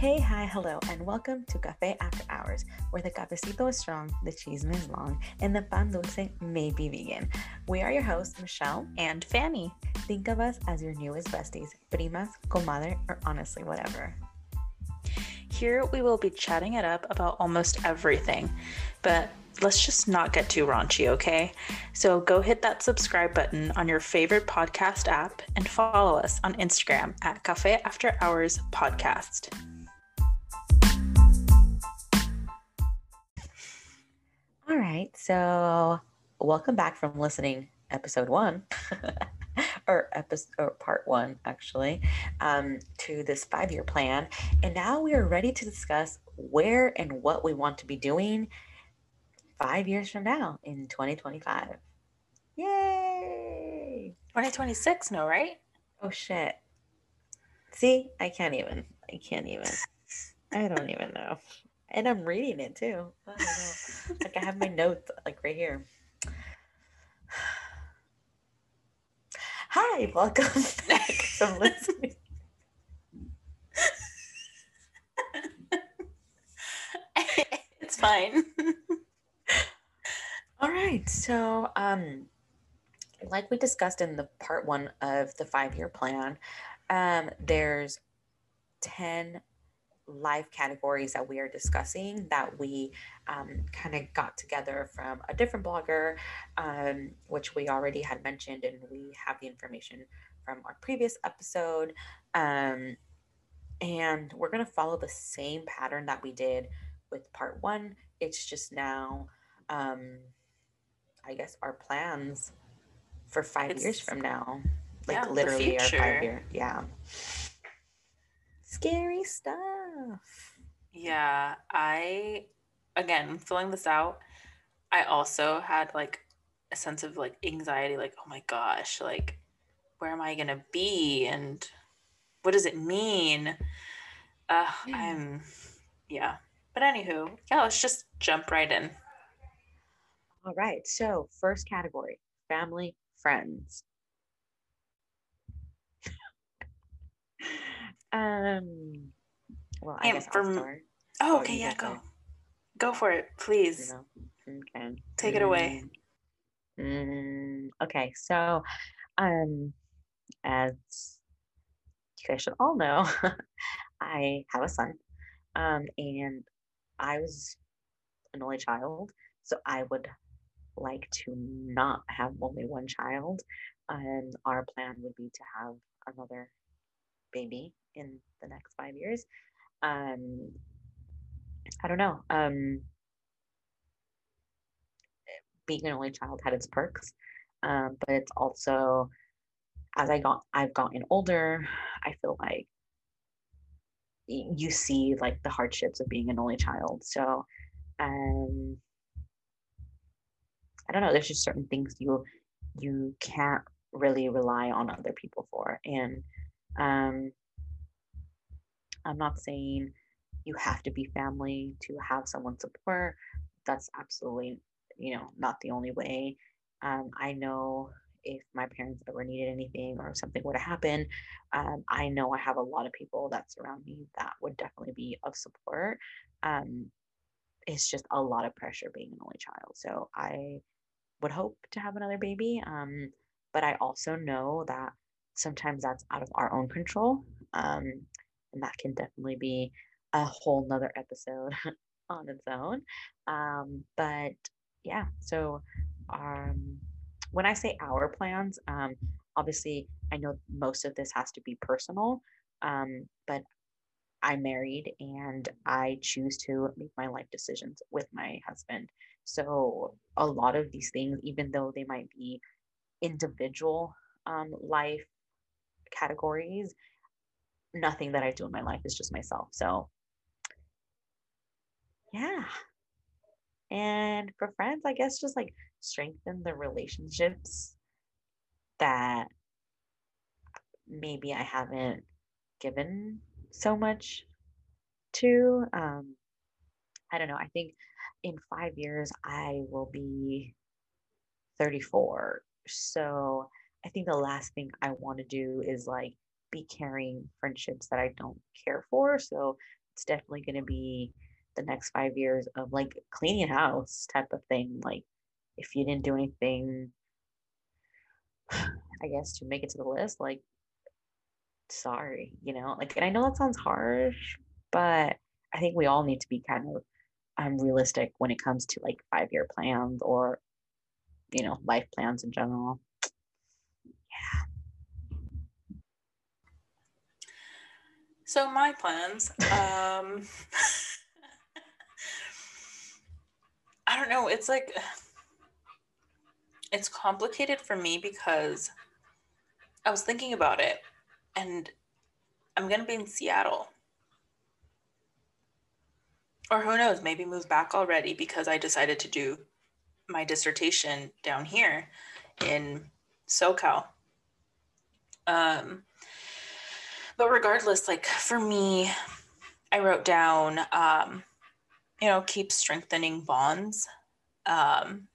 Hey, hi, hello, and welcome to Cafe After Hours, where the cafecito is strong, the cheese is long, and the pan dulce may be vegan. We are your hosts, Michelle and Fanny. Think of us as your newest besties, primas, comadre, or honestly, whatever. Here we will be chatting it up about almost everything, but let's just not get too raunchy, okay? So go hit that subscribe button on your favorite podcast app and follow us on Instagram at Cafe After Hours Podcast. Right. So, welcome back from listening episode one, or episode or part one, actually, um, to this five year plan. And now we are ready to discuss where and what we want to be doing five years from now in 2025. Yay! 2026, no, right? Oh, shit. See, I can't even. I can't even. I don't even know. And I'm reading it too. I like I have my notes like right here. Hi, welcome back from listening. it's fine. All right. So, um, like we discussed in the part one of the five year plan, um, there's 10 life categories that we are discussing that we um, kind of got together from a different blogger, um, which we already had mentioned, and we have the information from our previous episode. Um, and we're going to follow the same pattern that we did with part one. It's just now, um, I guess, our plans for five it's, years from now. Like yeah, literally our five year. Yeah. Scary stuff. Yeah, I again filling this out. I also had like a sense of like anxiety, like, oh my gosh, like where am I gonna be and what does it mean? Uh, I'm yeah. But anywho, yeah, let's just jump right in. All right. So first category, family, friends. Um well, I and from, start. Oh, oh okay, yeah, go. Go for it, please. Okay. Take it away. Mm, okay, so um as you guys should all know, I have a son. Um, and I was an only child, so I would like to not have only one child. And our plan would be to have another baby in the next five years. Um i don't know um being an only child had its perks um but it's also as i got i've gotten older i feel like you see like the hardships of being an only child. So um i don't know there's just certain things you you can't really rely on other people for. And um I'm not saying you have to be family to have someone support. That's absolutely, you know, not the only way. Um, I know if my parents ever needed anything or something were to happen, um, I know I have a lot of people that surround me that would definitely be of support. Um, it's just a lot of pressure being an only child. So I would hope to have another baby. Um, but I also know that sometimes that's out of our own control. Um, and that can definitely be a whole nother episode on its own. Um, but yeah, so um, when I say our plans, um, obviously I know most of this has to be personal, um, but I'm married and I choose to make my life decisions with my husband. So a lot of these things, even though they might be individual um, life categories, nothing that I do in my life is just myself. So, yeah. And for friends, I guess just like strengthen the relationships that maybe I haven't given so much to. Um, I don't know. I think in five years, I will be 34. So I think the last thing I want to do is like be carrying friendships that I don't care for. So it's definitely going to be the next five years of like cleaning house type of thing. Like if you didn't do anything, I guess to make it to the list, like sorry, you know, like, and I know that sounds harsh, but I think we all need to be kind of um, realistic when it comes to like five year plans or, you know, life plans in general. So my plans, um, I don't know. It's like, it's complicated for me because I was thinking about it and I'm to be in Seattle. Or who knows, maybe move back already because I decided to do my dissertation down here in SoCal. Um, but regardless, like for me, I wrote down, um, you know, keep strengthening bonds. Um,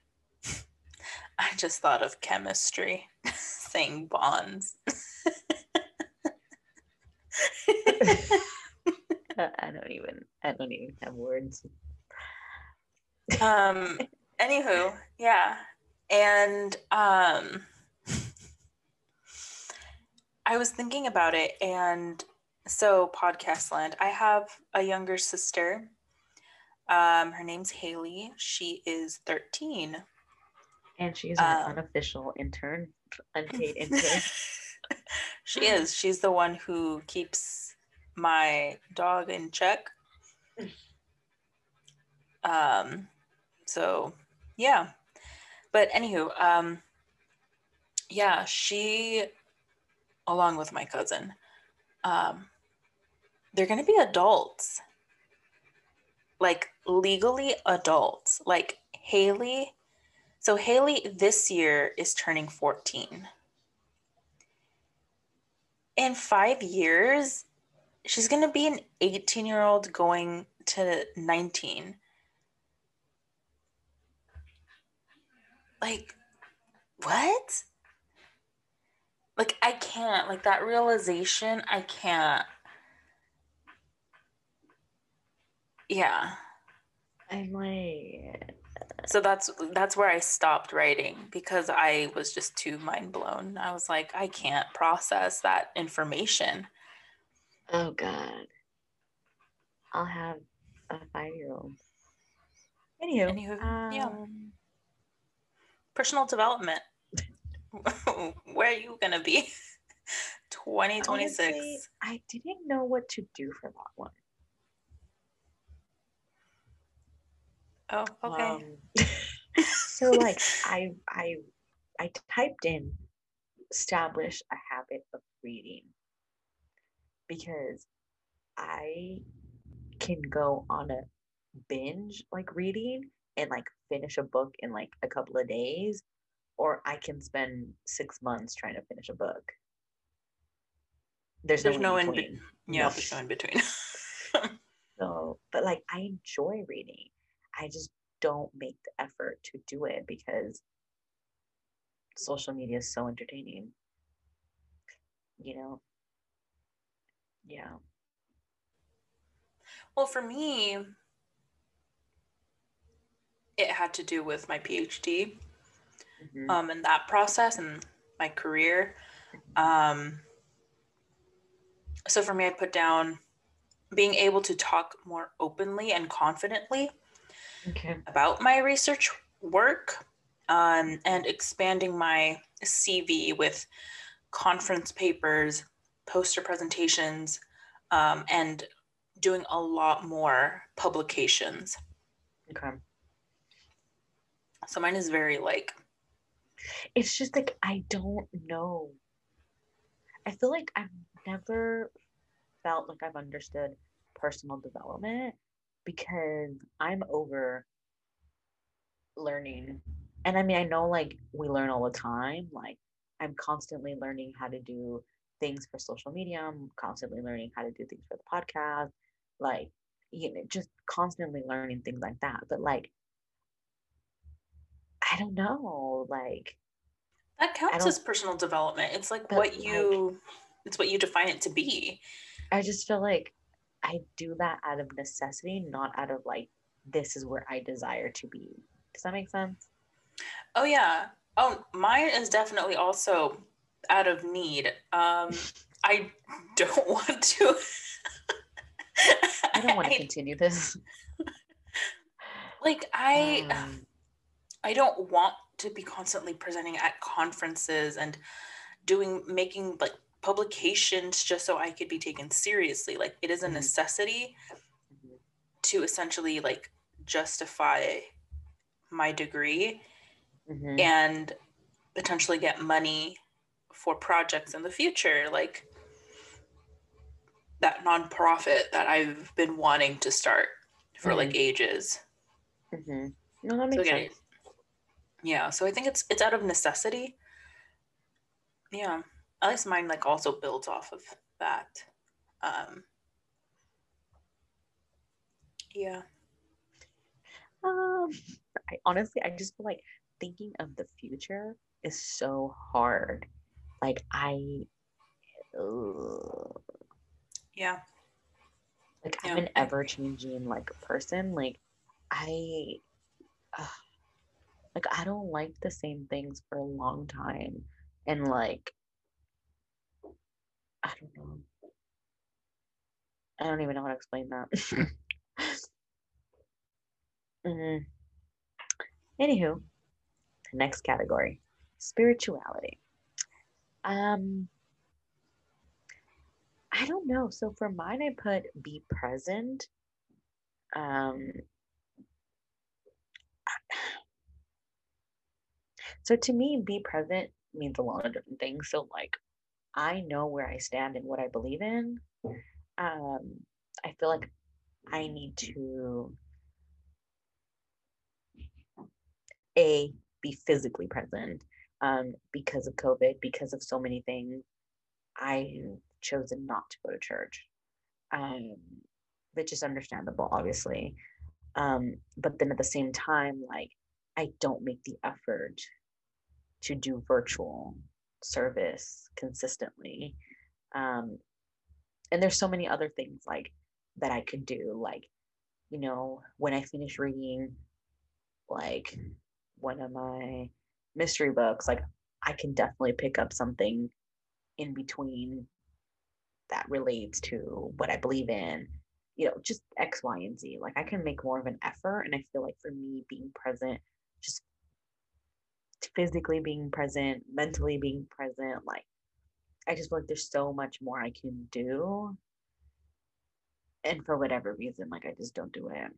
I just thought of chemistry, saying bonds. I don't even I don't even have words. um anywho, yeah. And um I was thinking about it and so podcast land. I have a younger sister. Um her name's Haley. She is 13. And she's an um, unofficial intern, unpaid intern. she is. She's the one who keeps my dog in check. Um, so yeah. But anywho, um, yeah, she, along with my cousin, um, they're gonna be adults. Like legally adults. Like Haley. So Haley this year is turning 14 in five years, she's going to be an 18 year old going to 19. Like, what? Like, I can't. Like, that realization, I can't. Yeah. I'm like, so that's that's where i stopped writing because i was just too mind blown i was like i can't process that information oh god i'll have a five year old anywho, anywho um, yeah personal development where are you gonna be? 2026 Honestly, i didn't know what to do for that one. Oh, okay. Um, so like I I I typed in establish a habit of reading because I can go on a binge like reading and like finish a book in like a couple of days or I can spend 6 months trying to finish a book. There's, there's no, in between. Be- yeah, there's no in between. so, but like I enjoy reading. I just don't make the effort to do it because social media is so entertaining. You know? Yeah. Well, for me, it had to do with my PhD mm-hmm. um, and that process and my career. Um, so for me, I put down being able to talk more openly and confidently okay. about my research work um, and expanding my CV with conference papers, poster presentations, um, and doing a lot more publications. Okay. So mine is very like. It's just like I don't know. I feel like I've never felt like I've understood personal development because I'm over learning. And I mean, I know like we learn all the time. Like, I'm constantly learning how to do things for social media. I'm constantly learning how to do things for the podcast. Like, you know, just constantly learning things like that. But like, I don't know. Like, that counts as personal development. It's like what you, like, it's what you define it to be. I just feel like I do that out of necessity, not out of like this is where I desire to be. Does that make sense? Oh yeah. Oh, mine is definitely also out of need. Um, I don't want to. I don't want to continue this. Like I, um, I don't want to be constantly presenting at conferences and doing making like publications just so I could be taken seriously. Like it is a mm-hmm. necessity mm-hmm. to essentially like justify my degree mm-hmm. and potentially get money for projects in the future like that nonprofit that I've been wanting to start for mm-hmm. like ages. Mm-hmm. No, that makes so, sense. Yeah, so I think it's it's out of necessity. Yeah, at least mine like also builds off of that. Um, yeah. Um, I honestly, I just feel like thinking of the future is so hard. Like I, yeah. Like yeah. I'm an ever changing like person. Like I, uh, like I don't like the same things for a long time, and like I don't know. I don't even know how to explain that. mm-hmm. Anywho, next category spirituality. Um, I don't know. So for mine, I put be present. Um, so to me, be present means a lot of different things. So like, I know where I stand and what I believe in. Um, I feel like I need to a be physically present um, because of COVID, because of so many things. I chosen not to go to church, um, which is understandable, obviously. Um, but then at the same time, like I don't make the effort to do virtual service consistently. Um, and there's so many other things like that I could do, like you know, when I finish reading like one of my mystery books, like I can definitely pick up something in between that relates to what I believe in, you know, just X, Y, and Z. Like I can make more of an effort. And I feel like for me, being present, just physically being present, mentally being present, like I just feel like there's so much more I can do. And for whatever reason, like I just don't do it.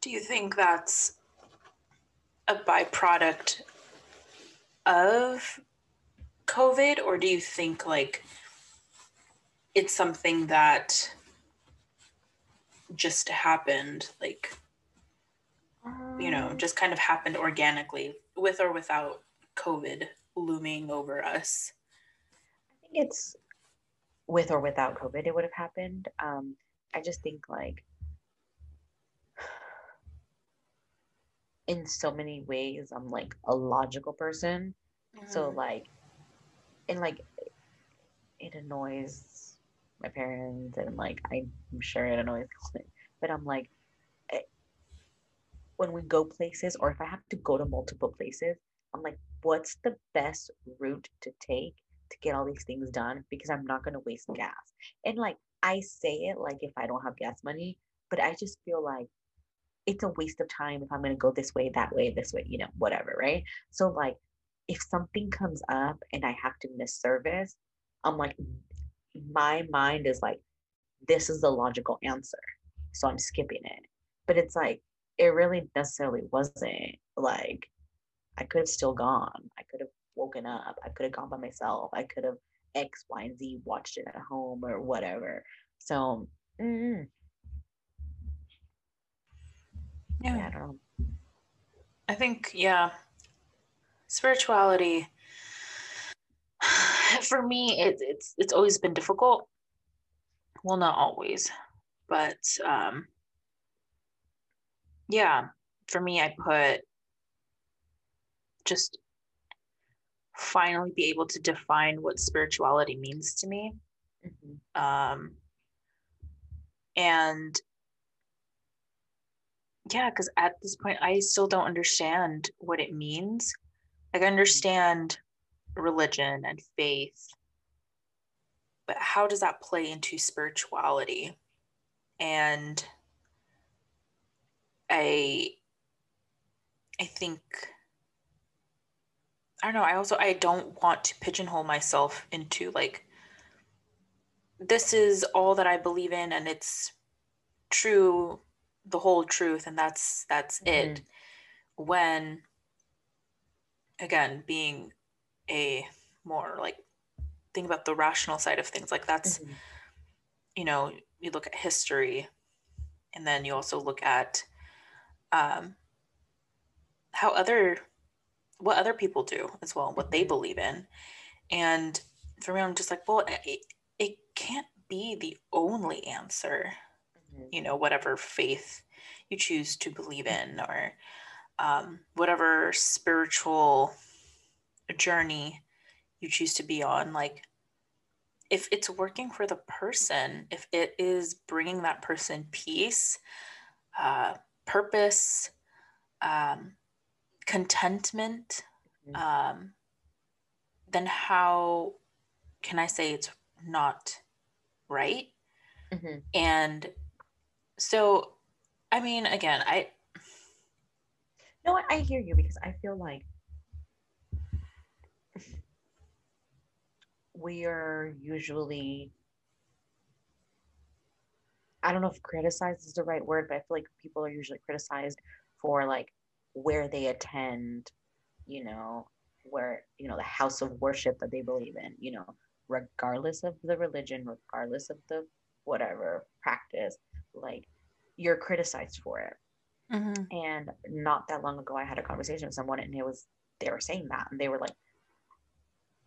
Do you think that's a byproduct of COVID, or do you think like it's something that just happened, like, you know, just kind of happened organically with or without COVID looming over us? I think it's with or without COVID, it would have happened. Um, I just think like in so many ways i'm like a logical person mm-hmm. so like and like it annoys my parents and like i'm sure it annoys but i'm like when we go places or if i have to go to multiple places i'm like what's the best route to take to get all these things done because i'm not going to waste gas and like i say it like if i don't have gas money but i just feel like it's a waste of time if I'm going to go this way, that way, this way, you know, whatever, right? So, like, if something comes up and I have to miss service, I'm like, my mind is like, this is the logical answer. So I'm skipping it. But it's like, it really necessarily wasn't. Like, I could have still gone. I could have woken up. I could have gone by myself. I could have X, Y, and Z watched it at home or whatever. So, mm, yeah. I don't know. I think, yeah, spirituality for me it, it's it's always been difficult well not always but um yeah for me i put just finally be able to define what spirituality means to me. Mm-hmm. Um, and yeah, because at this point, I still don't understand what it means. Like, I understand religion and faith, but how does that play into spirituality? And I, I think, I don't know. I also I don't want to pigeonhole myself into like this is all that I believe in and it's true the whole truth and that's that's mm-hmm. it when again being a more like think about the rational side of things like that's mm-hmm. you know you look at history and then you also look at um how other what other people do as well what they mm-hmm. believe in and for me i'm just like well it, it can't be the only answer mm-hmm. you know whatever faith you choose to believe in or um, whatever spiritual journey you choose to be on like if it's working for the person if it is bringing that person peace uh, purpose um, contentment mm-hmm. um, then how can i say it's not right mm-hmm. and so i mean again i no i hear you because i feel like we are usually I don't know if criticized is the right word, but I feel like people are usually criticized for like where they attend, you know, where, you know, the house of worship that they believe in, you know, regardless of the religion, regardless of the whatever practice, like you're criticized for it. Mm-hmm. And not that long ago, I had a conversation with someone and it was, they were saying that and they were like,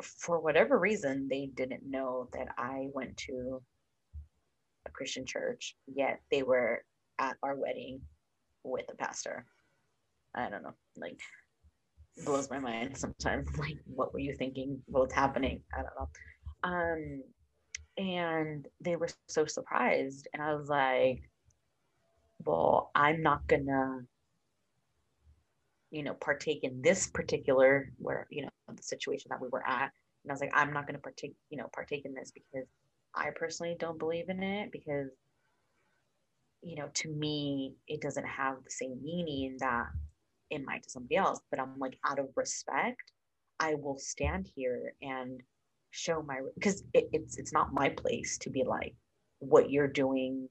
for whatever reason, they didn't know that I went to a Christian church, yet they were at our wedding with a pastor. I don't know, like blows my mind sometimes. Like, what were you thinking? What's happening? I don't know. Um, and they were so surprised, and I was like, "Well, I'm not gonna, you know, partake in this particular where you know the situation that we were at." And I was like, "I'm not gonna partake, you know, partake in this because I personally don't believe in it because." you know, to me, it doesn't have the same meaning that it might to somebody else, but I'm like, out of respect, I will stand here and show my because it, it's it's not my place to be like what you're doing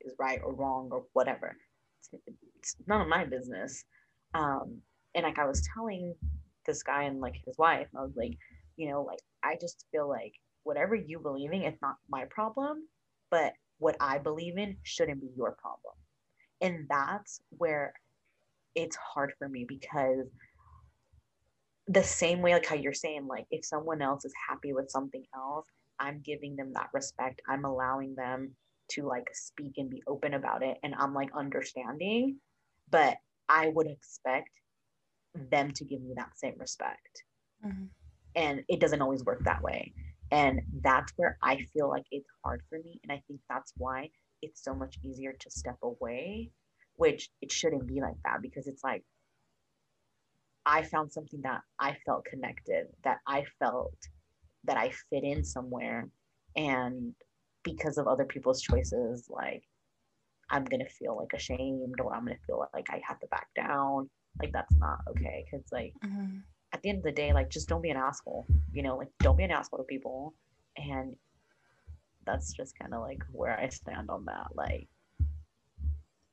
is right or wrong or whatever. It's, it's none of my business. Um, and like I was telling this guy and like his wife, I was like, you know, like I just feel like whatever you believe in, it's not my problem, but what I believe in shouldn't be your problem. And that's where it's hard for me because the same way like how you're saying like if someone else is happy with something else i'm giving them that respect i'm allowing them to like speak and be open about it and i'm like understanding but i would expect them to give me that same respect mm-hmm. and it doesn't always work that way and that's where i feel like it's hard for me and i think that's why it's so much easier to step away which it shouldn't be like that because it's like I found something that I felt connected, that I felt that I fit in somewhere. And because of other people's choices, like I'm gonna feel like ashamed or I'm gonna feel like I have to back down. Like that's not okay. Cause like mm-hmm. At the end of the day, like just don't be an asshole. You know, like don't be an asshole to people. And that's just kind of like where I stand on that. Like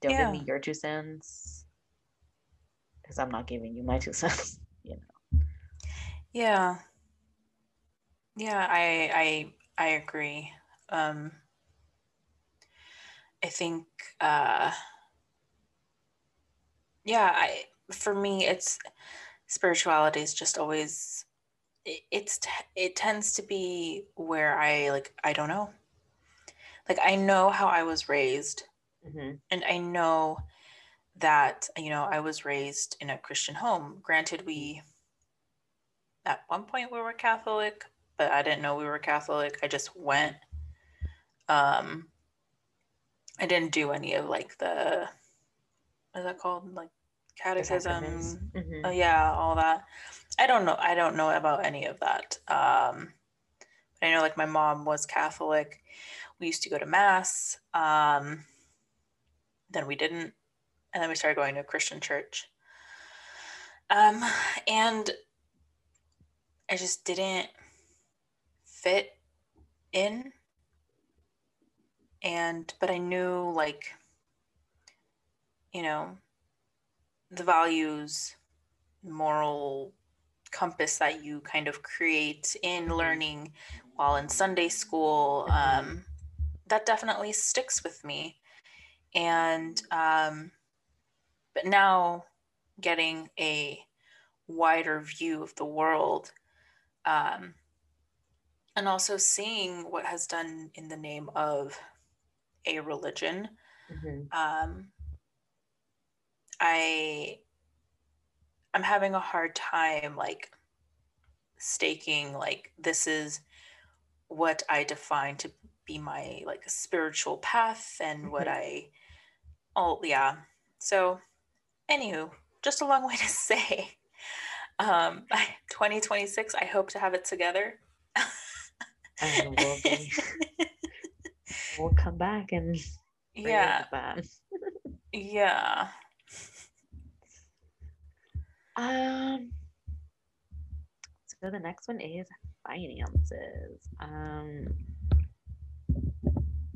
don't yeah. give me your two cents because I'm not giving you my two cents, you know. Yeah. Yeah, I I I agree. Um I think uh yeah, I for me it's spirituality is just always it, it's it tends to be where I like I don't know. Like I know how I was raised Mm-hmm. And I know that, you know, I was raised in a Christian home. Granted, we at one point we were Catholic, but I didn't know we were Catholic. I just went. Um, I didn't do any of like the what is that called? Like catechism. Mm-hmm. Uh, yeah, all that. I don't know. I don't know about any of that. Um, I know like my mom was Catholic. We used to go to mass. Um, then we didn't, and then we started going to a Christian church. Um, and I just didn't fit in. And but I knew like, you know, the values, moral compass that you kind of create in mm-hmm. learning while in Sunday school, um, that definitely sticks with me. And, um, but now getting a wider view of the world, um, and also seeing what has done in the name of a religion. Mm-hmm. Um, I I'm having a hard time like staking like this is what I define to be my like spiritual path and mm-hmm. what I oh yeah. So anywho, just a long way to say. Um 2026, I hope to have it together. and we'll, be, we'll come back and yeah. yeah. Um, so the next one is finances. Um,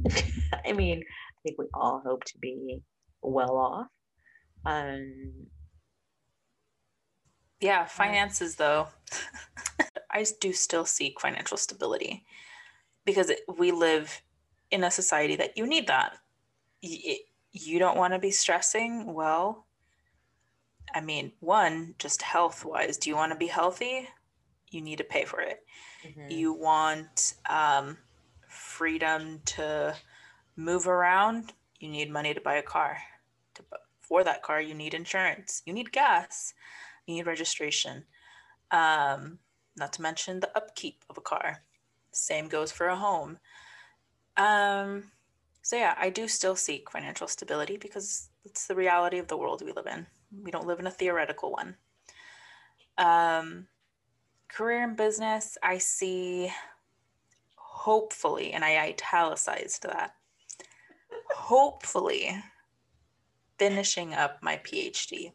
I mean, I think we all hope to be well off. Um, yeah, finances though. I do still seek financial stability because we live in a society that you need that. You don't want to be stressing. Well, I mean, one, just health wise, do you want to be healthy? You need to pay for it. Mm-hmm. You want um, freedom to move around? You need money to buy a car. To, for that car, you need insurance. You need gas. You need registration. Um, not to mention the upkeep of a car. Same goes for a home. Um, so, yeah, I do still seek financial stability because it's the reality of the world we live in. We don't live in a theoretical one. Um, career and business, I see hopefully, and I italicized that, hopefully finishing up my PhD.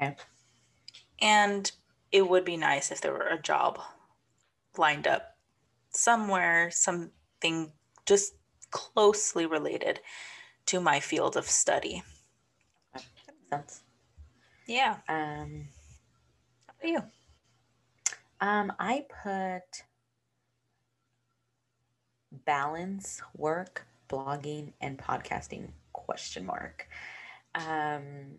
Okay. And it would be nice if there were a job lined up somewhere, something just closely related to my field of study. That makes sense. Yeah. Um, how about you? Um, I put balance work, blogging, and podcasting question mark. Um,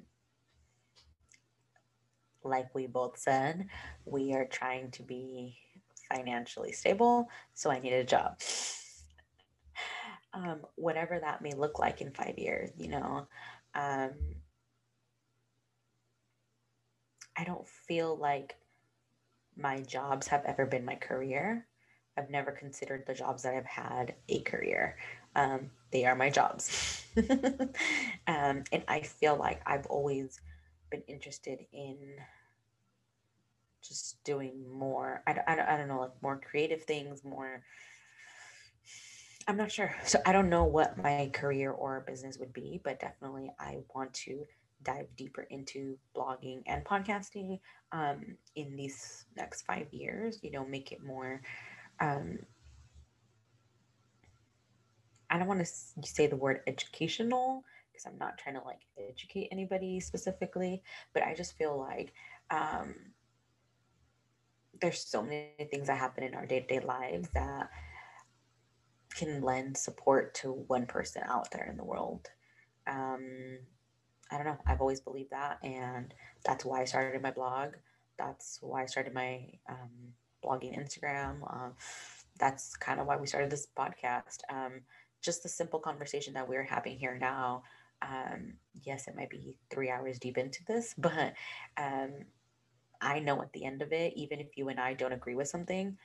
like we both said, we are trying to be financially stable, so I need a job. um, whatever that may look like in five years, you know. Um, I don't feel like my jobs have ever been my career. I've never considered the jobs that I've had a career. Um, they are my jobs. um, and I feel like I've always been interested in just doing more. I, I, I don't know, like more creative things, more. I'm not sure. So I don't know what my career or business would be, but definitely I want to dive deeper into blogging and podcasting um, in these next five years, you know, make it more. Um, I don't want to say the word educational because I'm not trying to like educate anybody specifically, but I just feel like um, there's so many things that happen in our day to day lives that can lend support to one person out there in the world. Um, I don't know. I've always believed that. And that's why I started my blog. That's why I started my um, blogging Instagram. Uh, that's kind of why we started this podcast. Um, just the simple conversation that we're having here now. Um, yes, it might be three hours deep into this, but um, I know at the end of it, even if you and I don't agree with something,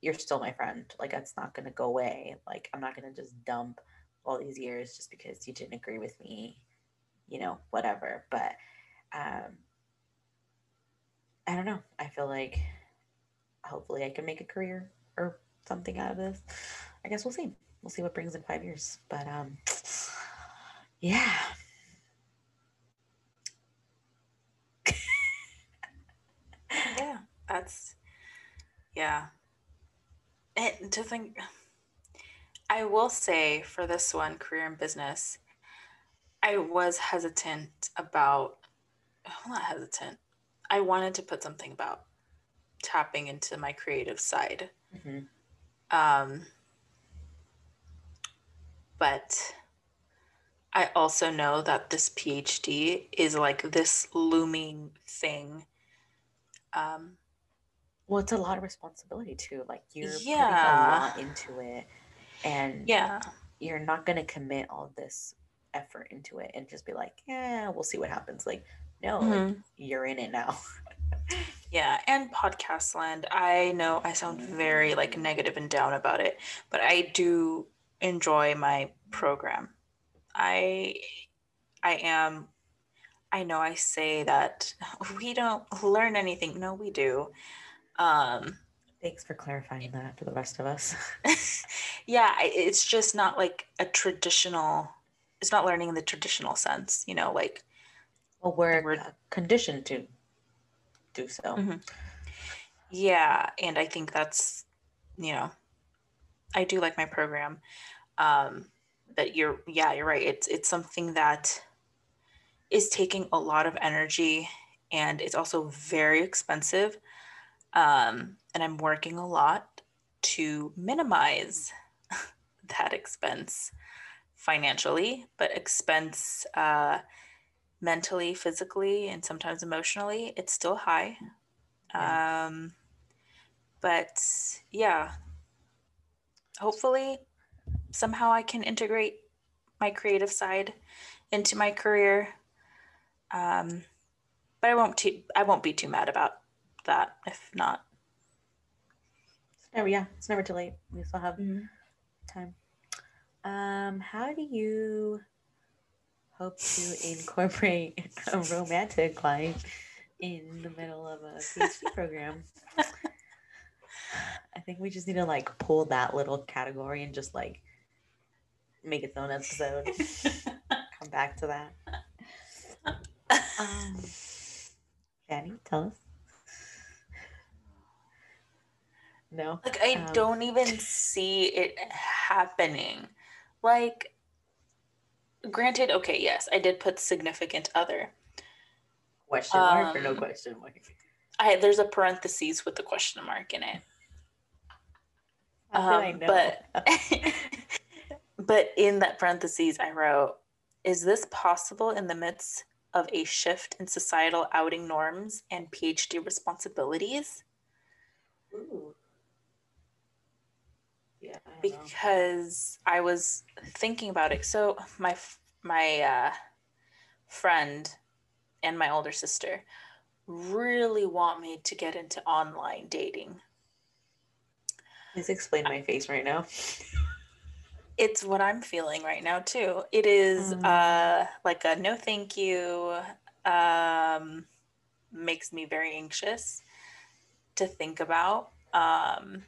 you're still my friend. Like that's not gonna go away. Like I'm not gonna just dump all these years just because you didn't agree with me, you know, whatever. But um I don't know. I feel like hopefully I can make a career or something out of this. I guess we'll see. We'll see what brings in five years. But um yeah. yeah, that's yeah. And to think I will say for this one, career and business, I was hesitant about well, not hesitant. I wanted to put something about tapping into my creative side. Mm-hmm. Um, but I also know that this PhD is like this looming thing. Um, well, it's a lot of responsibility too. Like you're yeah. putting a lot into it, and yeah, you're not going to commit all this effort into it and just be like, yeah, we'll see what happens. Like, no, mm-hmm. like, you're in it now. Yeah, and podcast land. I know I sound very like negative and down about it, but I do enjoy my program. I I am I know I say that we don't learn anything. No, we do. Um thanks for clarifying that for the rest of us. yeah, it's just not like a traditional it's not learning in the traditional sense, you know, like well, we're, we're conditioned to do so. Mm-hmm. Yeah, and I think that's you know, I do like my program. Um, but you're yeah, you're right. It's it's something that is taking a lot of energy and it's also very expensive. Um, and I'm working a lot to minimize that expense financially, but expense uh, mentally, physically, and sometimes emotionally, it's still high. Yeah. Um, but yeah, hopefully, somehow I can integrate my creative side into my career. Um, but I won't. Too, I won't be too mad about that if not. Oh yeah, it's never too late. We still have mm-hmm. time. Um, how do you hope to incorporate a romantic life in the middle of a PhD program. I think we just need to like pull that little category and just like make its own episode. Come back to that. Um, Fanny, tell us. No. Like I um, don't even see it happening. Like granted, okay, yes, I did put significant other. Question mark um, or no um, question mark? I there's a parentheses with the question mark in it. Um, but but in that parentheses, I wrote, "Is this possible in the midst of a shift in societal outing norms and PhD responsibilities?" Ooh. Yeah, I because I was thinking about it. So my my uh, friend and my older sister really want me to get into online dating. Please explain my face right now. It's what I'm feeling right now too. It is um, uh, like a no thank you. Um, makes me very anxious to think about. Um,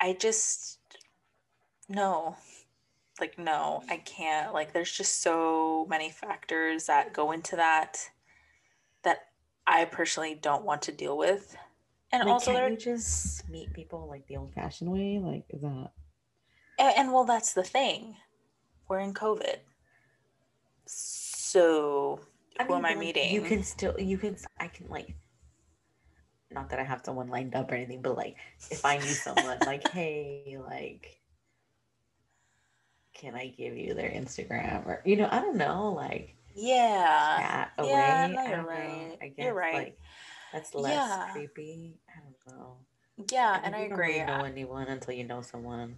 I just no like no i can't like there's just so many factors that go into that that i personally don't want to deal with. And like, also can't you just meet people like the old fashioned way? Like is that and, and well that's the thing. We're in covid. So I who mean, am i meeting you can still you can i can like not that i have someone lined up or anything but like if i knew someone like hey like can I give you their Instagram? or you know I don't know like yeah. away. yeah no, you're right. I guess, you're right. like, that's less yeah. creepy? I don't know. Yeah and I agree really know anyone until you know someone.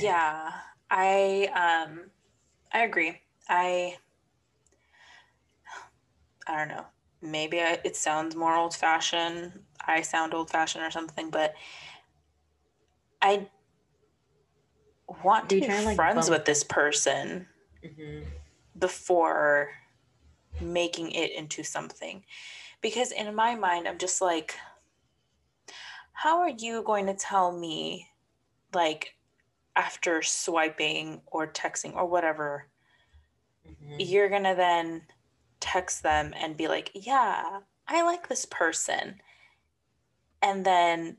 Yeah I um I agree. I I don't know. Maybe I, it sounds more old fashioned. I sound old fashioned or something, but I want to be like, friends bump? with this person mm-hmm. before making it into something. Because in my mind, I'm just like, how are you going to tell me, like, after swiping or texting or whatever, mm-hmm. you're going to then text them and be like, yeah, I like this person. And then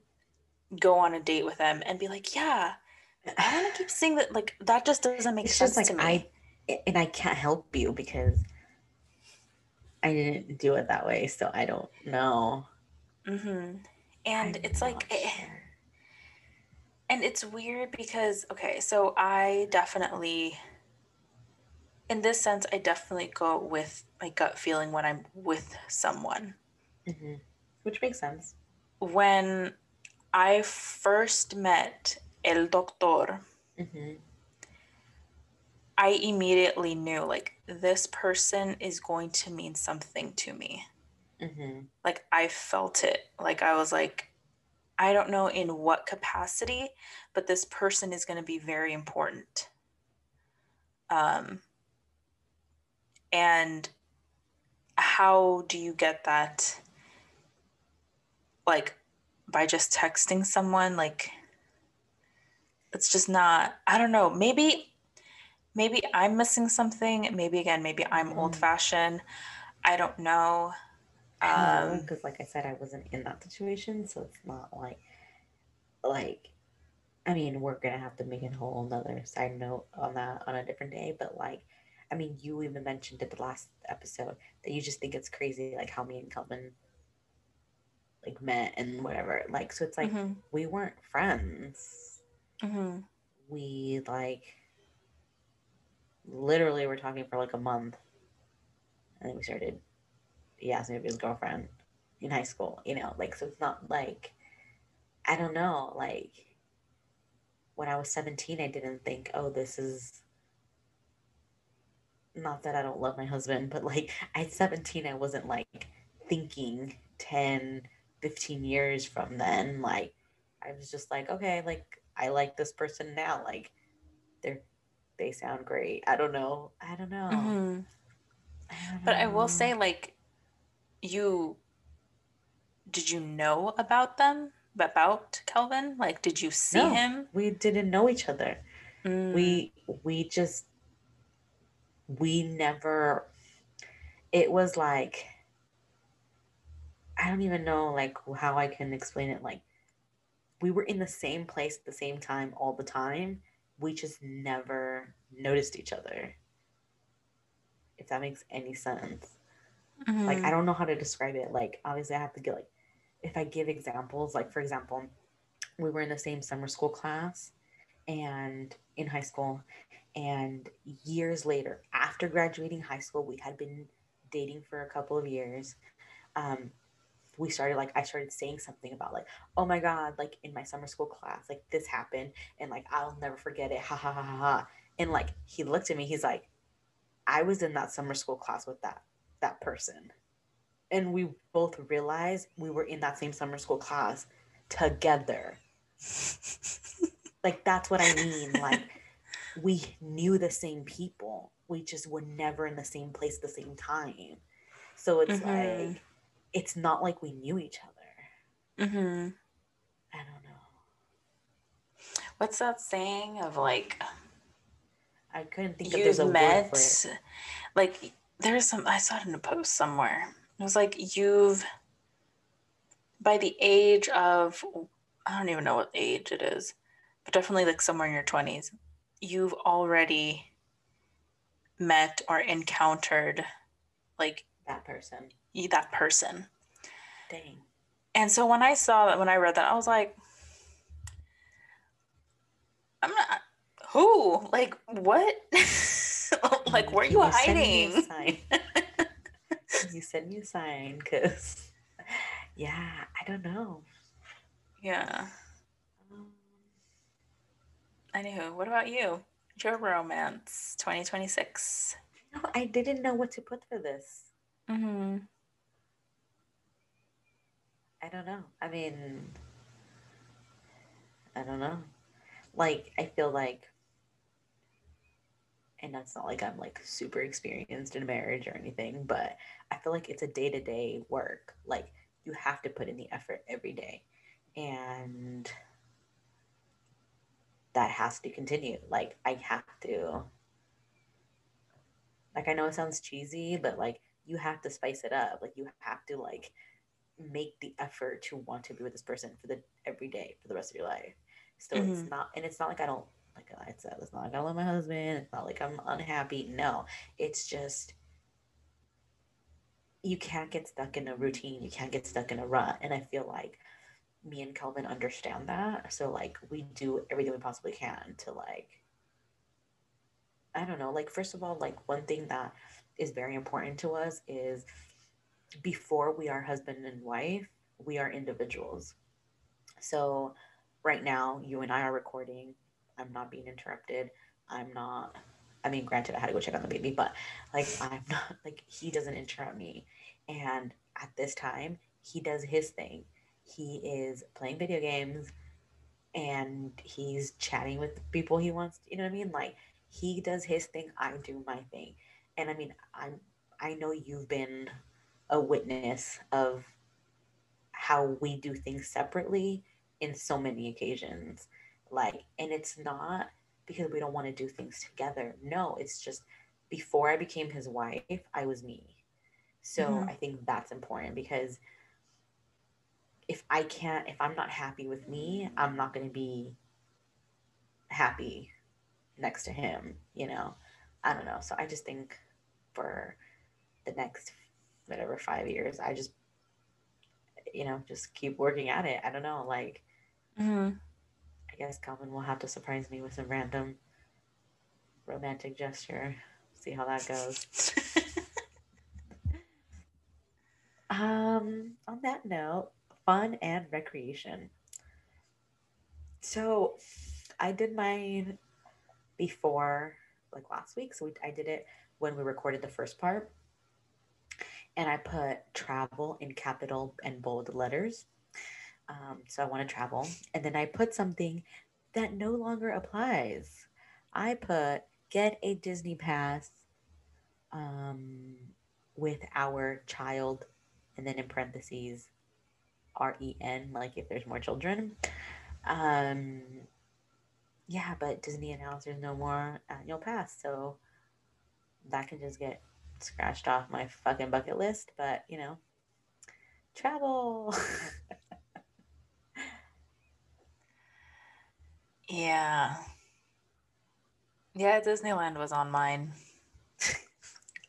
go on a date with them and be like, yeah, I want to keep seeing that. Like, that just doesn't make it's sense just like. I, and I can't help you because I didn't do it that way. So I don't know. Mm-hmm. And I'm it's like, it, and it's weird because, okay, so I definitely, in this sense, I definitely go with my gut feeling when I'm with someone. Mm-hmm. Which makes sense. When I first met El Doctor, mm-hmm. I immediately knew like this person is going to mean something to me. Mm-hmm. Like I felt it. Like I was like, I don't know in what capacity, but this person is going to be very important. Um, and how do you get that? Like by just texting someone, like it's just not, I don't know, maybe, maybe I'm missing something. Maybe again, maybe I'm mm. old fashioned. I don't know um because like i said i wasn't in that situation so it's not like like i mean we're gonna have to make a whole another side note on that on a different day but like i mean you even mentioned at the last episode that you just think it's crazy like how me and Kelvin like met and whatever like so it's like mm-hmm. we weren't friends mm-hmm. we like literally were talking for like a month and then we started he asked me to be his girlfriend in high school, you know, like, so it's not like, I don't know, like, when I was 17, I didn't think, oh, this is not that I don't love my husband, but like, at 17, I wasn't like thinking 10, 15 years from then. Like, I was just like, okay, like, I like this person now. Like, they're, they sound great. I don't know. I don't know. Mm-hmm. I don't but know. I will say, like, you did you know about them about Kelvin? Like, did you see no, him? We didn't know each other. Mm. We we just we never. It was like I don't even know like how I can explain it. Like we were in the same place at the same time all the time. We just never noticed each other. If that makes any sense. Mm-hmm. Like I don't know how to describe it. Like obviously I have to get like if I give examples, like for example, we were in the same summer school class and in high school and years later after graduating high school we had been dating for a couple of years um, we started like i started saying something about like oh my god like in my summer school class like this happened and like i'll never forget it ha ha ha ha ha and like he looked at me he's like i was in that summer school class with that that person. And we both realized we were in that same summer school class together. like that's what I mean. Like we knew the same people. We just were never in the same place at the same time. So it's mm-hmm. like it's not like we knew each other. Mm-hmm. I don't know. What's that saying of like I couldn't think of there's a met, word for it. Like there's some I saw it in a post somewhere. It was like you've by the age of I don't even know what age it is, but definitely like somewhere in your 20s, you've already met or encountered like that person. That person. Dang. And so when I saw that when I read that, I was like I'm not who? Like what? like, where are you, you hiding? you send me a sign because, yeah, I don't know. Yeah. Anywho, what about you? Your romance 2026. No, I didn't know what to put for this. Mm-hmm. I don't know. I mean, I don't know. Like, I feel like, and that's not like I'm like super experienced in marriage or anything, but I feel like it's a day to day work. Like, you have to put in the effort every day. And that has to continue. Like, I have to, like, I know it sounds cheesy, but like, you have to spice it up. Like, you have to, like, make the effort to want to be with this person for the every day for the rest of your life. So mm-hmm. it's not, and it's not like I don't like I said, it's not like I love my husband. It's not like I'm unhappy. No, it's just you can't get stuck in a routine. You can't get stuck in a rut. And I feel like me and Kelvin understand that. So like we do everything we possibly can to like I don't know, like first of all, like one thing that is very important to us is before we are husband and wife, we are individuals. So right now, you and I are recording. I'm not being interrupted. I'm not I mean, granted, I had to go check on the baby, but like, I'm not like he doesn't interrupt me. And at this time, he does his thing. He is playing video games and he's chatting with people he wants. You know what I mean? Like, he does his thing, I do my thing. And I mean, I'm I know you've been a witness of how we do things separately in so many occasions. Like, and it's not because we don't want to do things together. No, it's just before I became his wife, I was me. So mm-hmm. I think that's important because if I can't, if I'm not happy with me, I'm not going to be happy next to him, you know? I don't know. So I just think for the next whatever five years i just you know just keep working at it i don't know like mm-hmm. i guess calvin will have to surprise me with some random romantic gesture see how that goes um on that note fun and recreation so i did mine before like last week so we, i did it when we recorded the first part and I put travel in capital and bold letters. Um, so I want to travel. And then I put something that no longer applies. I put get a Disney pass um, with our child, and then in parentheses, R E N, like if there's more children. Um, yeah, but Disney announced there's no more annual pass. So that can just get scratched off my fucking bucket list, but you know, travel. yeah. Yeah, Disneyland was on mine.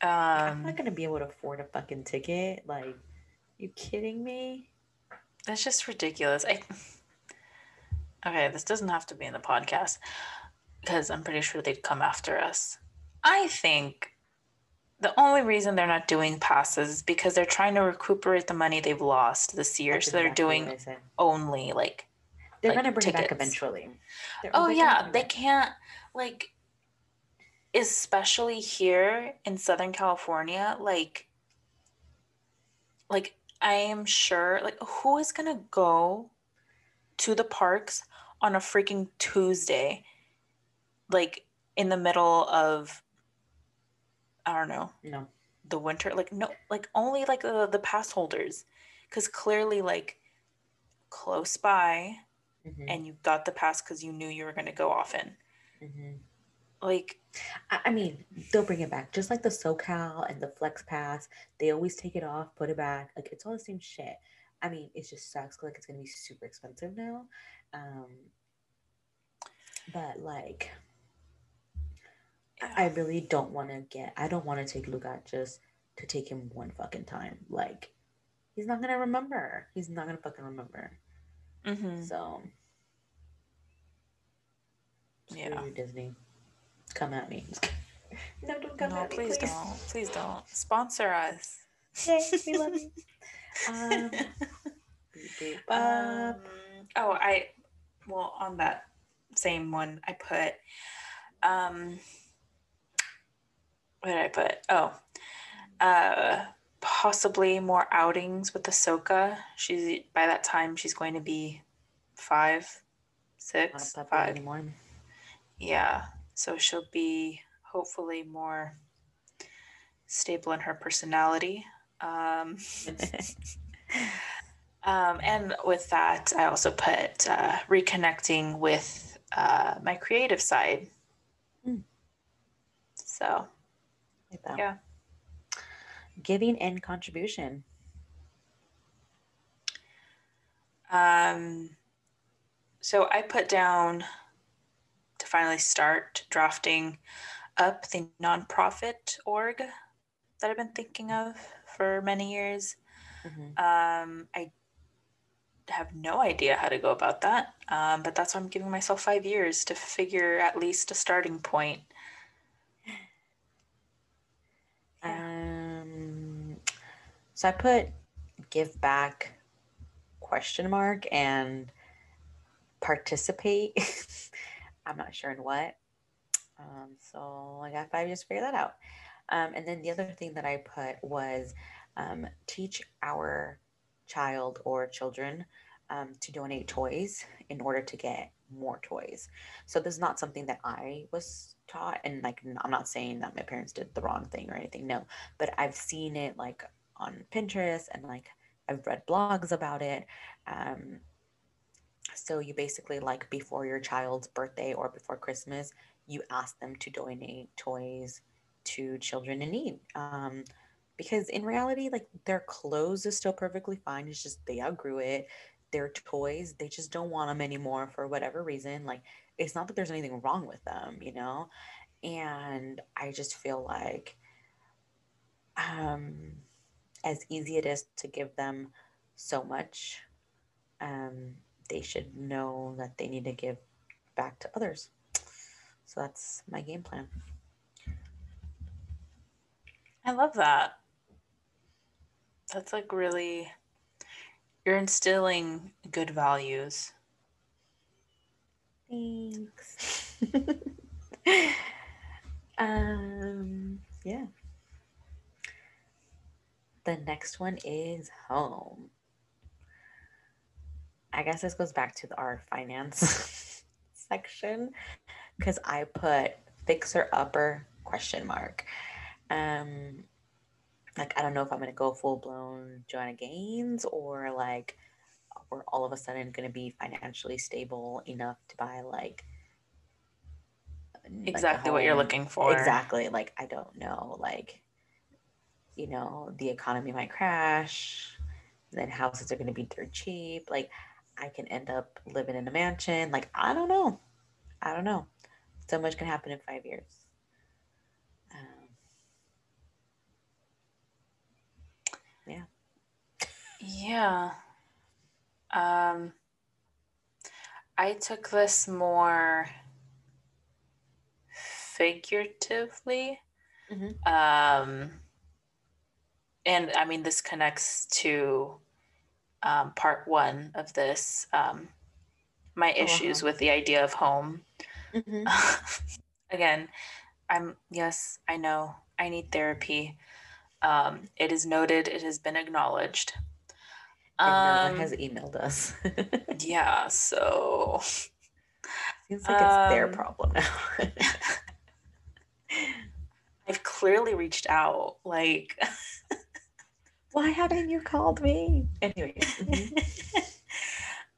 um, I'm not gonna be able to afford a fucking ticket. Like, you kidding me? That's just ridiculous. I okay, this doesn't have to be in the podcast because I'm pretty sure they'd come after us. I think the only reason they're not doing passes is because they're trying to recuperate the money they've lost this year. That's so they're doing only like they're like, gonna bring tickets. it back eventually. They're, oh yeah, they can't like especially here in Southern California, like like I am sure like who is gonna go to the parks on a freaking Tuesday, like in the middle of I don't know. No. The winter, like no, like only like the the pass holders, because clearly like close by, mm-hmm. and you got the pass because you knew you were going to go often. Mm-hmm. Like, I mean, they'll bring it back just like the SoCal and the Flex Pass. They always take it off, put it back. Like it's all the same shit. I mean, it just sucks. Like it's gonna be super expensive now. Um, but like I really don't want to get. I don't want to take Luca just to take him one fucking time. Like, he's not gonna remember. He's not gonna fucking remember. Mm-hmm. So, yeah, Disney, come at me. no, don't come no, at me. Please, please don't. Please don't sponsor us. Hey, we love you. Um, um, oh, I well on that same one I put um what did I put? Oh, uh, possibly more outings with Ahsoka. She's by that time she's going to be five, six, five anymore. Yeah, so she'll be hopefully more stable in her personality. Um, um, and with that, I also put uh, reconnecting with uh, my creative side. Mm. So, like yeah. Giving and contribution. Um, so I put down finally start drafting up the nonprofit org that I've been thinking of for many years. Mm-hmm. Um, I have no idea how to go about that, um, but that's why I'm giving myself five years to figure at least a starting point. Um, so I put give back question mark and participate. I'm not sure in what. Um, so I got five years to figure that out. Um, and then the other thing that I put was um, teach our child or children um, to donate toys in order to get more toys. So this is not something that I was taught, and like I'm not saying that my parents did the wrong thing or anything. No, but I've seen it like on Pinterest and like I've read blogs about it. Um, so you basically like before your child's birthday or before Christmas, you ask them to donate toys to children in need. Um, because in reality, like their clothes is still perfectly fine. It's just they outgrew it. Their toys, they just don't want them anymore for whatever reason. Like it's not that there's anything wrong with them, you know? And I just feel like um as easy it is to give them so much, um, they should know that they need to give back to others. So that's my game plan. I love that. That's like really, you're instilling good values. Thanks. um, yeah. The next one is home. I guess this goes back to our finance section because I put fixer upper question mark. Um, like I don't know if I'm gonna go full blown Joanna Gaines or like we're all of a sudden gonna be financially stable enough to buy like exactly like what you're looking for. Exactly. Like I don't know. Like you know the economy might crash. Then houses are gonna be dirt cheap. Like I can end up living in a mansion. Like I don't know. I don't know. So much can happen in five years. Yeah. Yeah. Um, I took this more figuratively. Mm-hmm. Um, and I mean, this connects to um, part one of this um, my oh, issues with the idea of home. Mm-hmm. Again, I'm, yes, I know I need therapy. Um, it is noted, it has been acknowledged. Um, no one has emailed us. yeah, so seems like it's their um, problem now. I've clearly reached out. Like, why haven't you called me? Anyway.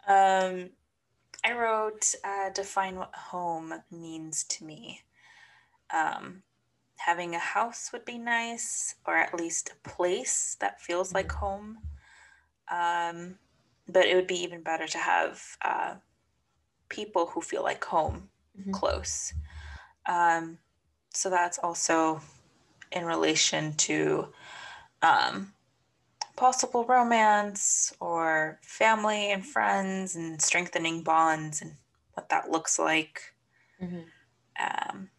um, I wrote, uh, define what home means to me. Um, having a house would be nice, or at least a place that feels mm-hmm. like home. Um, but it would be even better to have uh, people who feel like home mm-hmm. close. Um, so that's also in relation to um, possible romance or family and friends and strengthening bonds and what that looks like. Mm-hmm. Um,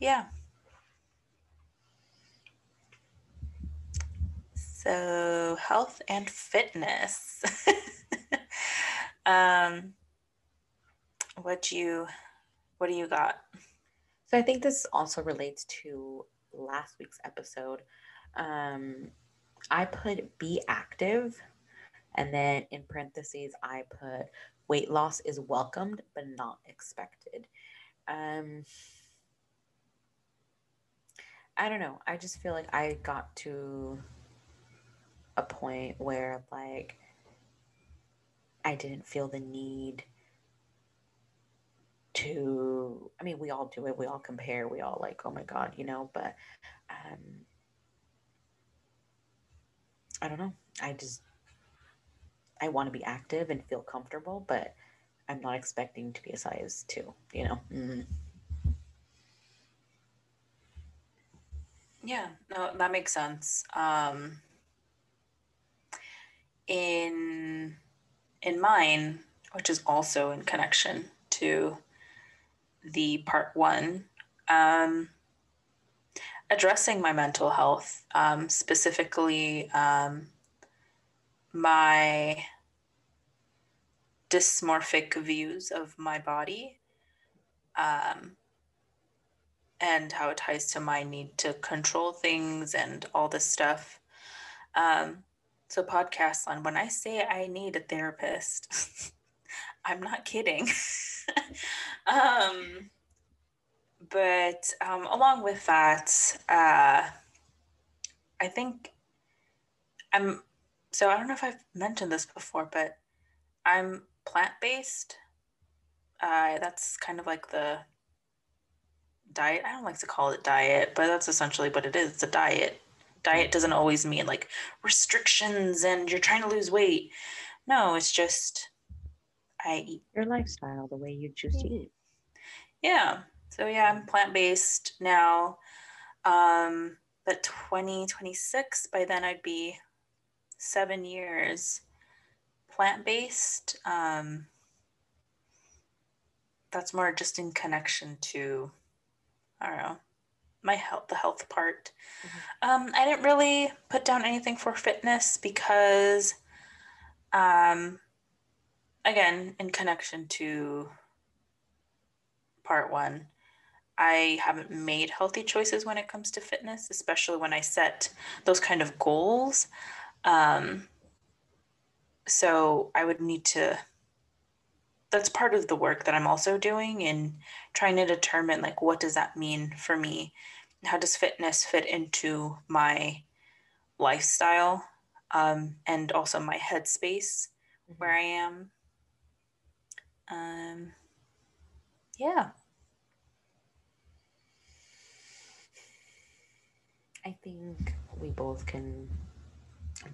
yeah. So health and fitness. um, what do you what do you got? So I think this also relates to last week's episode. Um, I put be active, and then in parentheses, I put weight loss is welcomed but not expected. Um, I don't know. I just feel like I got to a point where like I didn't feel the need to I mean we all do it, we all compare, we all like, oh my god, you know, but um I don't know. I just I want to be active and feel comfortable, but I'm not expecting to be a size two, you know. Mm-hmm. Yeah, no, that makes sense. Um, in in mine, which is also in connection to the part one, um, addressing my mental health, um, specifically um, my dysmorphic views of my body um, and how it ties to my need to control things and all this stuff. Um, so, podcast land, when I say I need a therapist, I'm not kidding. um, but um, along with that, uh, I think I'm so I don't know if I've mentioned this before, but I'm plant based. Uh, that's kind of like the diet. I don't like to call it diet, but that's essentially what it is. It's a diet. Diet doesn't always mean like restrictions and you're trying to lose weight. No, it's just I eat your lifestyle, the way you choose to eat. Yeah. So yeah, I'm plant based now. Um, but 2026, by then I'd be seven years plant based. Um, that's more just in connection to, I don't know, my health, the health part. Mm-hmm. Um, I didn't really put down anything for fitness because, um, again, in connection to part one, I haven't made healthy choices when it comes to fitness, especially when I set those kind of goals. Um, so I would need to. That's part of the work that I'm also doing in trying to determine like what does that mean for me? How does fitness fit into my lifestyle um, and also my headspace mm-hmm. where I am? Um, yeah. I think we both can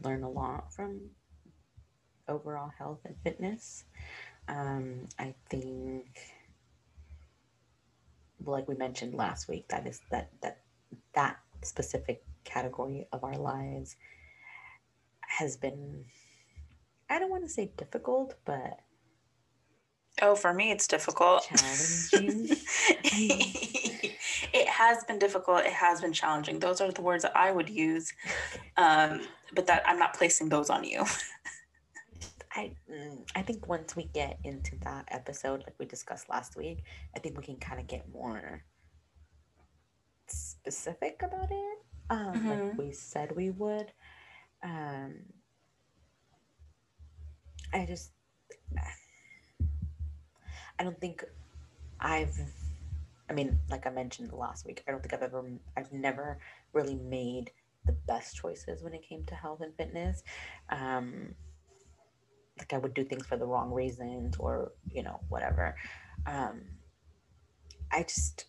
learn a lot from overall health and fitness. Um, I think, like we mentioned last week, that is that that that specific category of our lives has been. I don't want to say difficult, but Oh, for me, it's difficult. Challenging. has been difficult. It has been challenging. Those are the words that I would use, um, but that I'm not placing those on you. I mm, I think once we get into that episode, like we discussed last week, I think we can kind of get more specific about it, um, mm-hmm. like we said we would. Um, I just I don't think I've, I mean, like I mentioned last week, I don't think I've ever, I've never really made the best choices when it came to health and fitness. Um, like I would do things for the wrong reasons or, you know, whatever. Um, I just,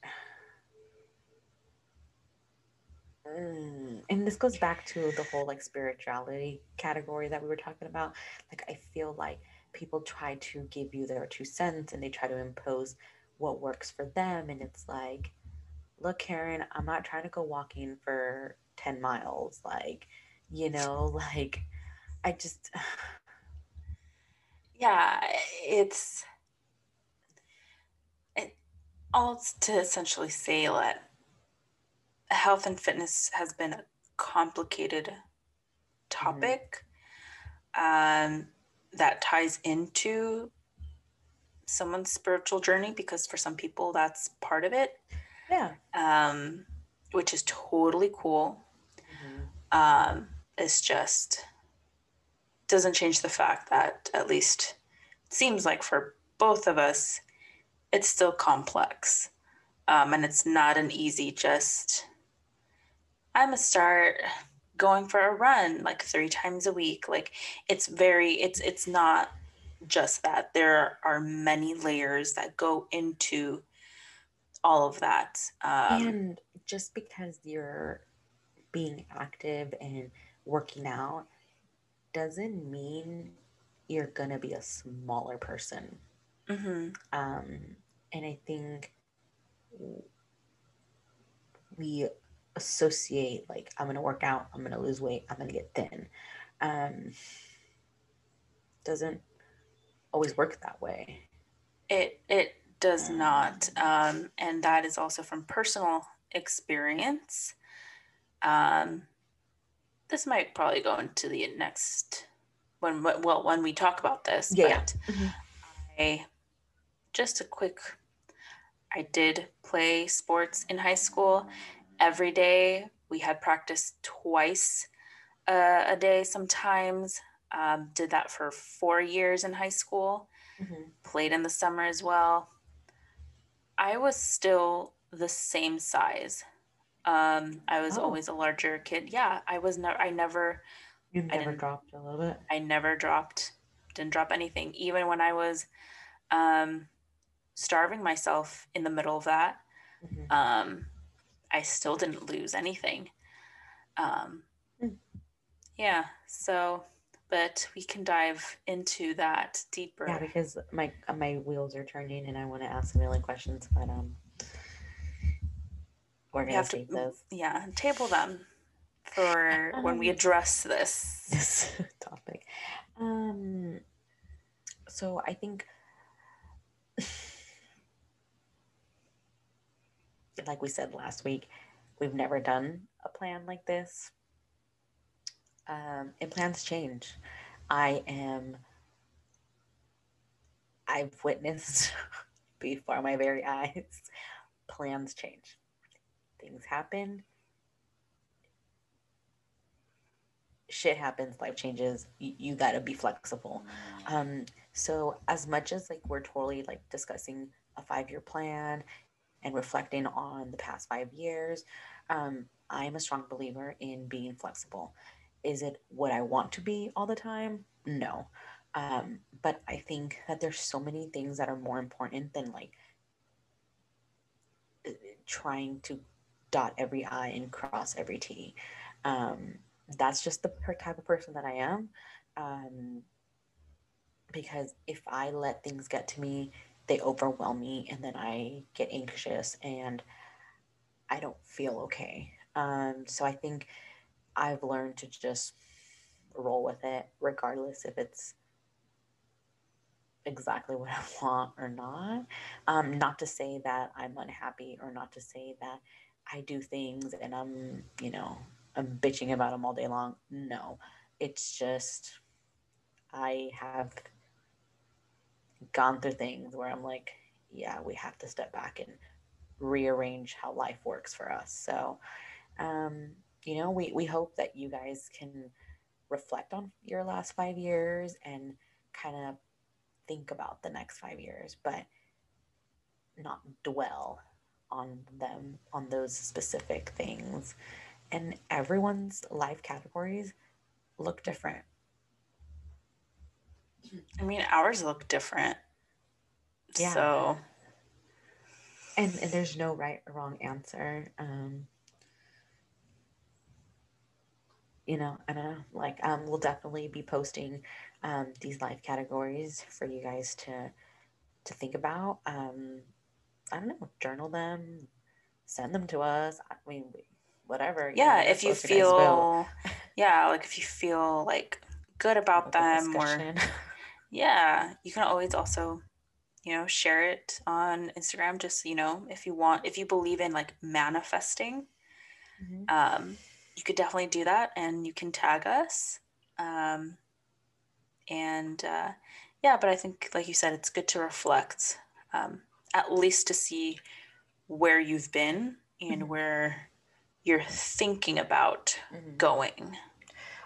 mm, and this goes back to the whole like spirituality category that we were talking about. Like, I feel like people try to give you their two cents and they try to impose what works for them. And it's like, look, Karen, I'm not trying to go walking for 10 miles. Like, you know, like, I just. yeah, it's. It, all to essentially say that health and fitness has been a complicated mm-hmm. topic. Mm-hmm. Um, that ties into someone's spiritual journey because for some people that's part of it. Yeah. Um, which is totally cool. Mm-hmm. Um, is just doesn't change the fact that at least it seems like for both of us, it's still complex. Um, and it's not an easy just I'm gonna start going for a run like three times a week. Like it's very it's it's not just that. There are many layers that go into all of that. Um, and just because you're being active and working out doesn't mean you're gonna be a smaller person. mm-hmm. Um, and I think we associate like I'm gonna work out, I'm gonna lose weight, I'm gonna get thin. Um, doesn't always work that way. It it does not, um, and that is also from personal experience. Um, this might probably go into the next when well when we talk about this. Yeah. But Mm-hmm. I just a quick. I did play sports in high school. Every day we had practice twice uh, a day. Sometimes um, did that for four years in high school. Mhm. Played in the summer as well. I was still the same size. Um, I was Oh. always a larger kid. Yeah, I was never. I never. You never didn't- dropped a little bit. I never dropped. Didn't drop anything. Even when I was um, starving myself in the middle of that, Mhm. um, I still didn't lose anything. Um, Hmm. yeah. So, but we can dive into that deeper. Yeah, because my uh, my wheels are turning and I want to ask a million questions, but um, we're gonna have to- those yeah, table them for when we Um, address this. this topic. Um, so I think, like we said last week, we've never done a plan like this. Um, and plans change. I am. I've witnessed before my very eyes plans change. Things happen. Shit happens, life changes. You, you got to be flexible. Um, so as much as like we're totally like discussing a five year plan and reflecting on the past five years, um, I'm a strong believer in being flexible. Is it what I want to be all the time? No. Um, but I think that there's so many things that are more important than like uh, trying to dot every I and cross every T. Um, that's just the type of person that I am. Um, because if I let things get to me, they overwhelm me and then I get anxious and I don't feel okay. Um, so I think I've learned to just roll with it, regardless if it's exactly what I want or not. Um, not to say that I'm unhappy or not to say that I do things and I'm, you know, I'm bitching about them all day long. No, it's just I have gone through things where I'm like, yeah, we have to step back and rearrange how life works for us. So, um, you know, we, we hope that you guys can reflect on your last five years and kind of think about the next five years, but not dwell on them, on those specific things. And everyone's life categories look different. I mean, ours look different. Yeah. So, And, and there's no right or wrong answer. Um, you know, I don't know. Like, um, we'll definitely be posting um, these life categories for you guys to to think about. Um, I don't know, journal them, send them to us. I mean, whatever. you yeah, know, if you post your guys' vote. feel, yeah, like if you feel like good about them or yeah you can always also you know share it on instagram just you know if you want if you believe in like manifesting Mhm. um you could definitely do that and you can tag us um and uh yeah but i think like you said it's good to reflect um at least to see where you've been and Mhm. where you're thinking about Mhm. going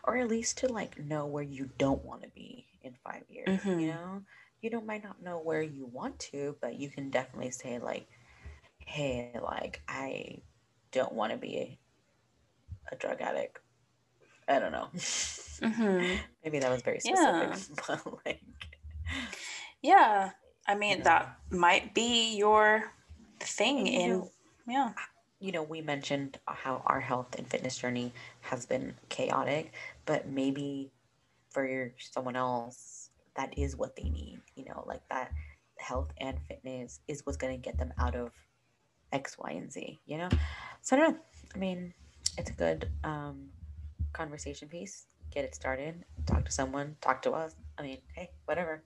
or at least to like know where you don't want to be in five years. Mhm. You know, you don't might not know where you want to, but you can definitely say like, "Hey, like I don't want to be a, drug addict." I don't know. Mhm. Maybe that was very Yeah. specific, but like, Yeah. I mean, Yeah. that might be your thing you in, know, yeah. you know, we mentioned how our health and fitness journey has been chaotic, but maybe for your, someone else, that is what they need. You know, like that health and fitness is what's going to get them out of X, Y, and Z. You know, so I don't know. I mean, it's a good um, conversation piece. Get it started. Talk to someone. Talk to us. I mean, hey, whatever.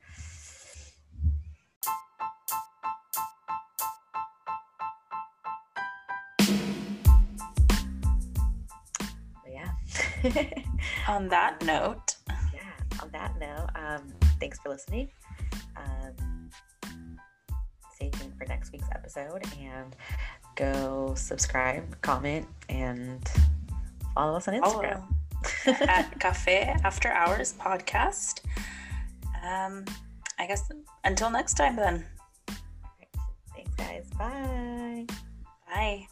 But yeah. On that note, yeah, on that note, um, thanks for listening. Um, stay tuned for next week's episode and go subscribe, comment, and follow us on Instagram. at Cafe After Hours podcast. Um, I guess until next time, then. Thanks, guys. Bye. Bye.